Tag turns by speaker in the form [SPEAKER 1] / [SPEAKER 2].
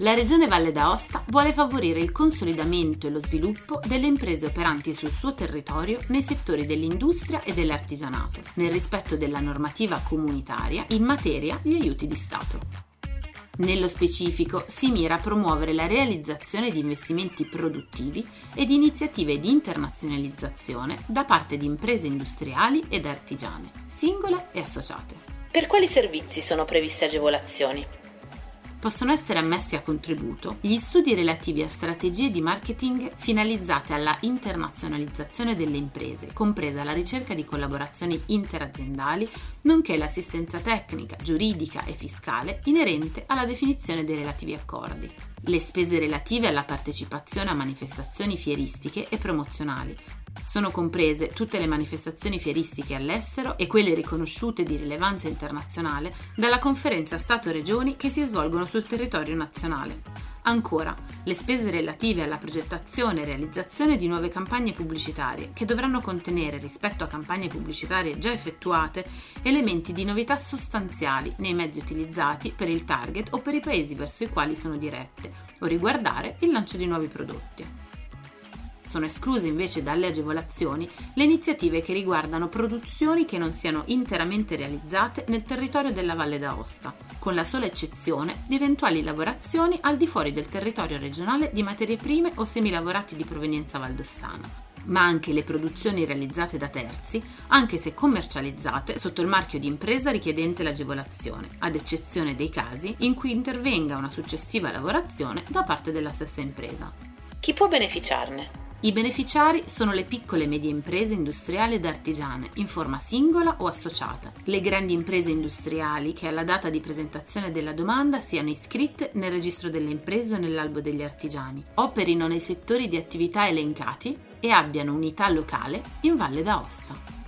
[SPEAKER 1] La Regione Valle d'Aosta vuole favorire il consolidamento e lo sviluppo delle imprese operanti sul suo territorio nei settori dell'industria e dell'artigianato, nel rispetto della normativa comunitaria in materia di aiuti di Stato. Nello specifico si mira a promuovere la realizzazione di investimenti produttivi e di iniziative di internazionalizzazione da parte di imprese industriali ed artigiane, singole e associate.
[SPEAKER 2] Per quali servizi sono previste agevolazioni?
[SPEAKER 1] Possono essere ammessi a contributo gli studi relativi a strategie di marketing finalizzate alla internazionalizzazione delle imprese, compresa la ricerca di collaborazioni interaziendali, nonché l'assistenza tecnica, giuridica e fiscale inerente alla definizione dei relativi accordi. Le spese relative alla partecipazione a manifestazioni fieristiche e promozionali, sono comprese tutte le manifestazioni fieristiche all'estero e quelle riconosciute di rilevanza internazionale dalla conferenza Stato-Regioni che si svolgono sul territorio nazionale. Ancora, le spese relative alla progettazione e realizzazione di nuove campagne pubblicitarie, che dovranno contenere, rispetto a campagne pubblicitarie già effettuate, elementi di novità sostanziali nei mezzi utilizzati per il target o per i paesi verso i quali sono dirette, o riguardare il lancio di nuovi prodotti. Sono escluse invece dalle agevolazioni le iniziative che riguardano produzioni che non siano interamente realizzate nel territorio della Valle d'Aosta, con la sola eccezione di eventuali lavorazioni al di fuori del territorio regionale di materie prime o semilavorati di provenienza valdostana ma anche le produzioni realizzate da terzi, anche se commercializzate sotto il marchio di impresa richiedente l'agevolazione, ad eccezione dei casi in cui intervenga una successiva lavorazione da parte della stessa impresa.
[SPEAKER 2] Chi può beneficiarne?
[SPEAKER 1] I beneficiari sono le piccole e medie imprese industriali ed artigiane, in forma singola o associata, le grandi imprese industriali che alla data di presentazione della domanda siano iscritte nel registro delle imprese o nell'albo degli artigiani, operino nei settori di attività elencati e abbiano unità locale in Valle d'Aosta.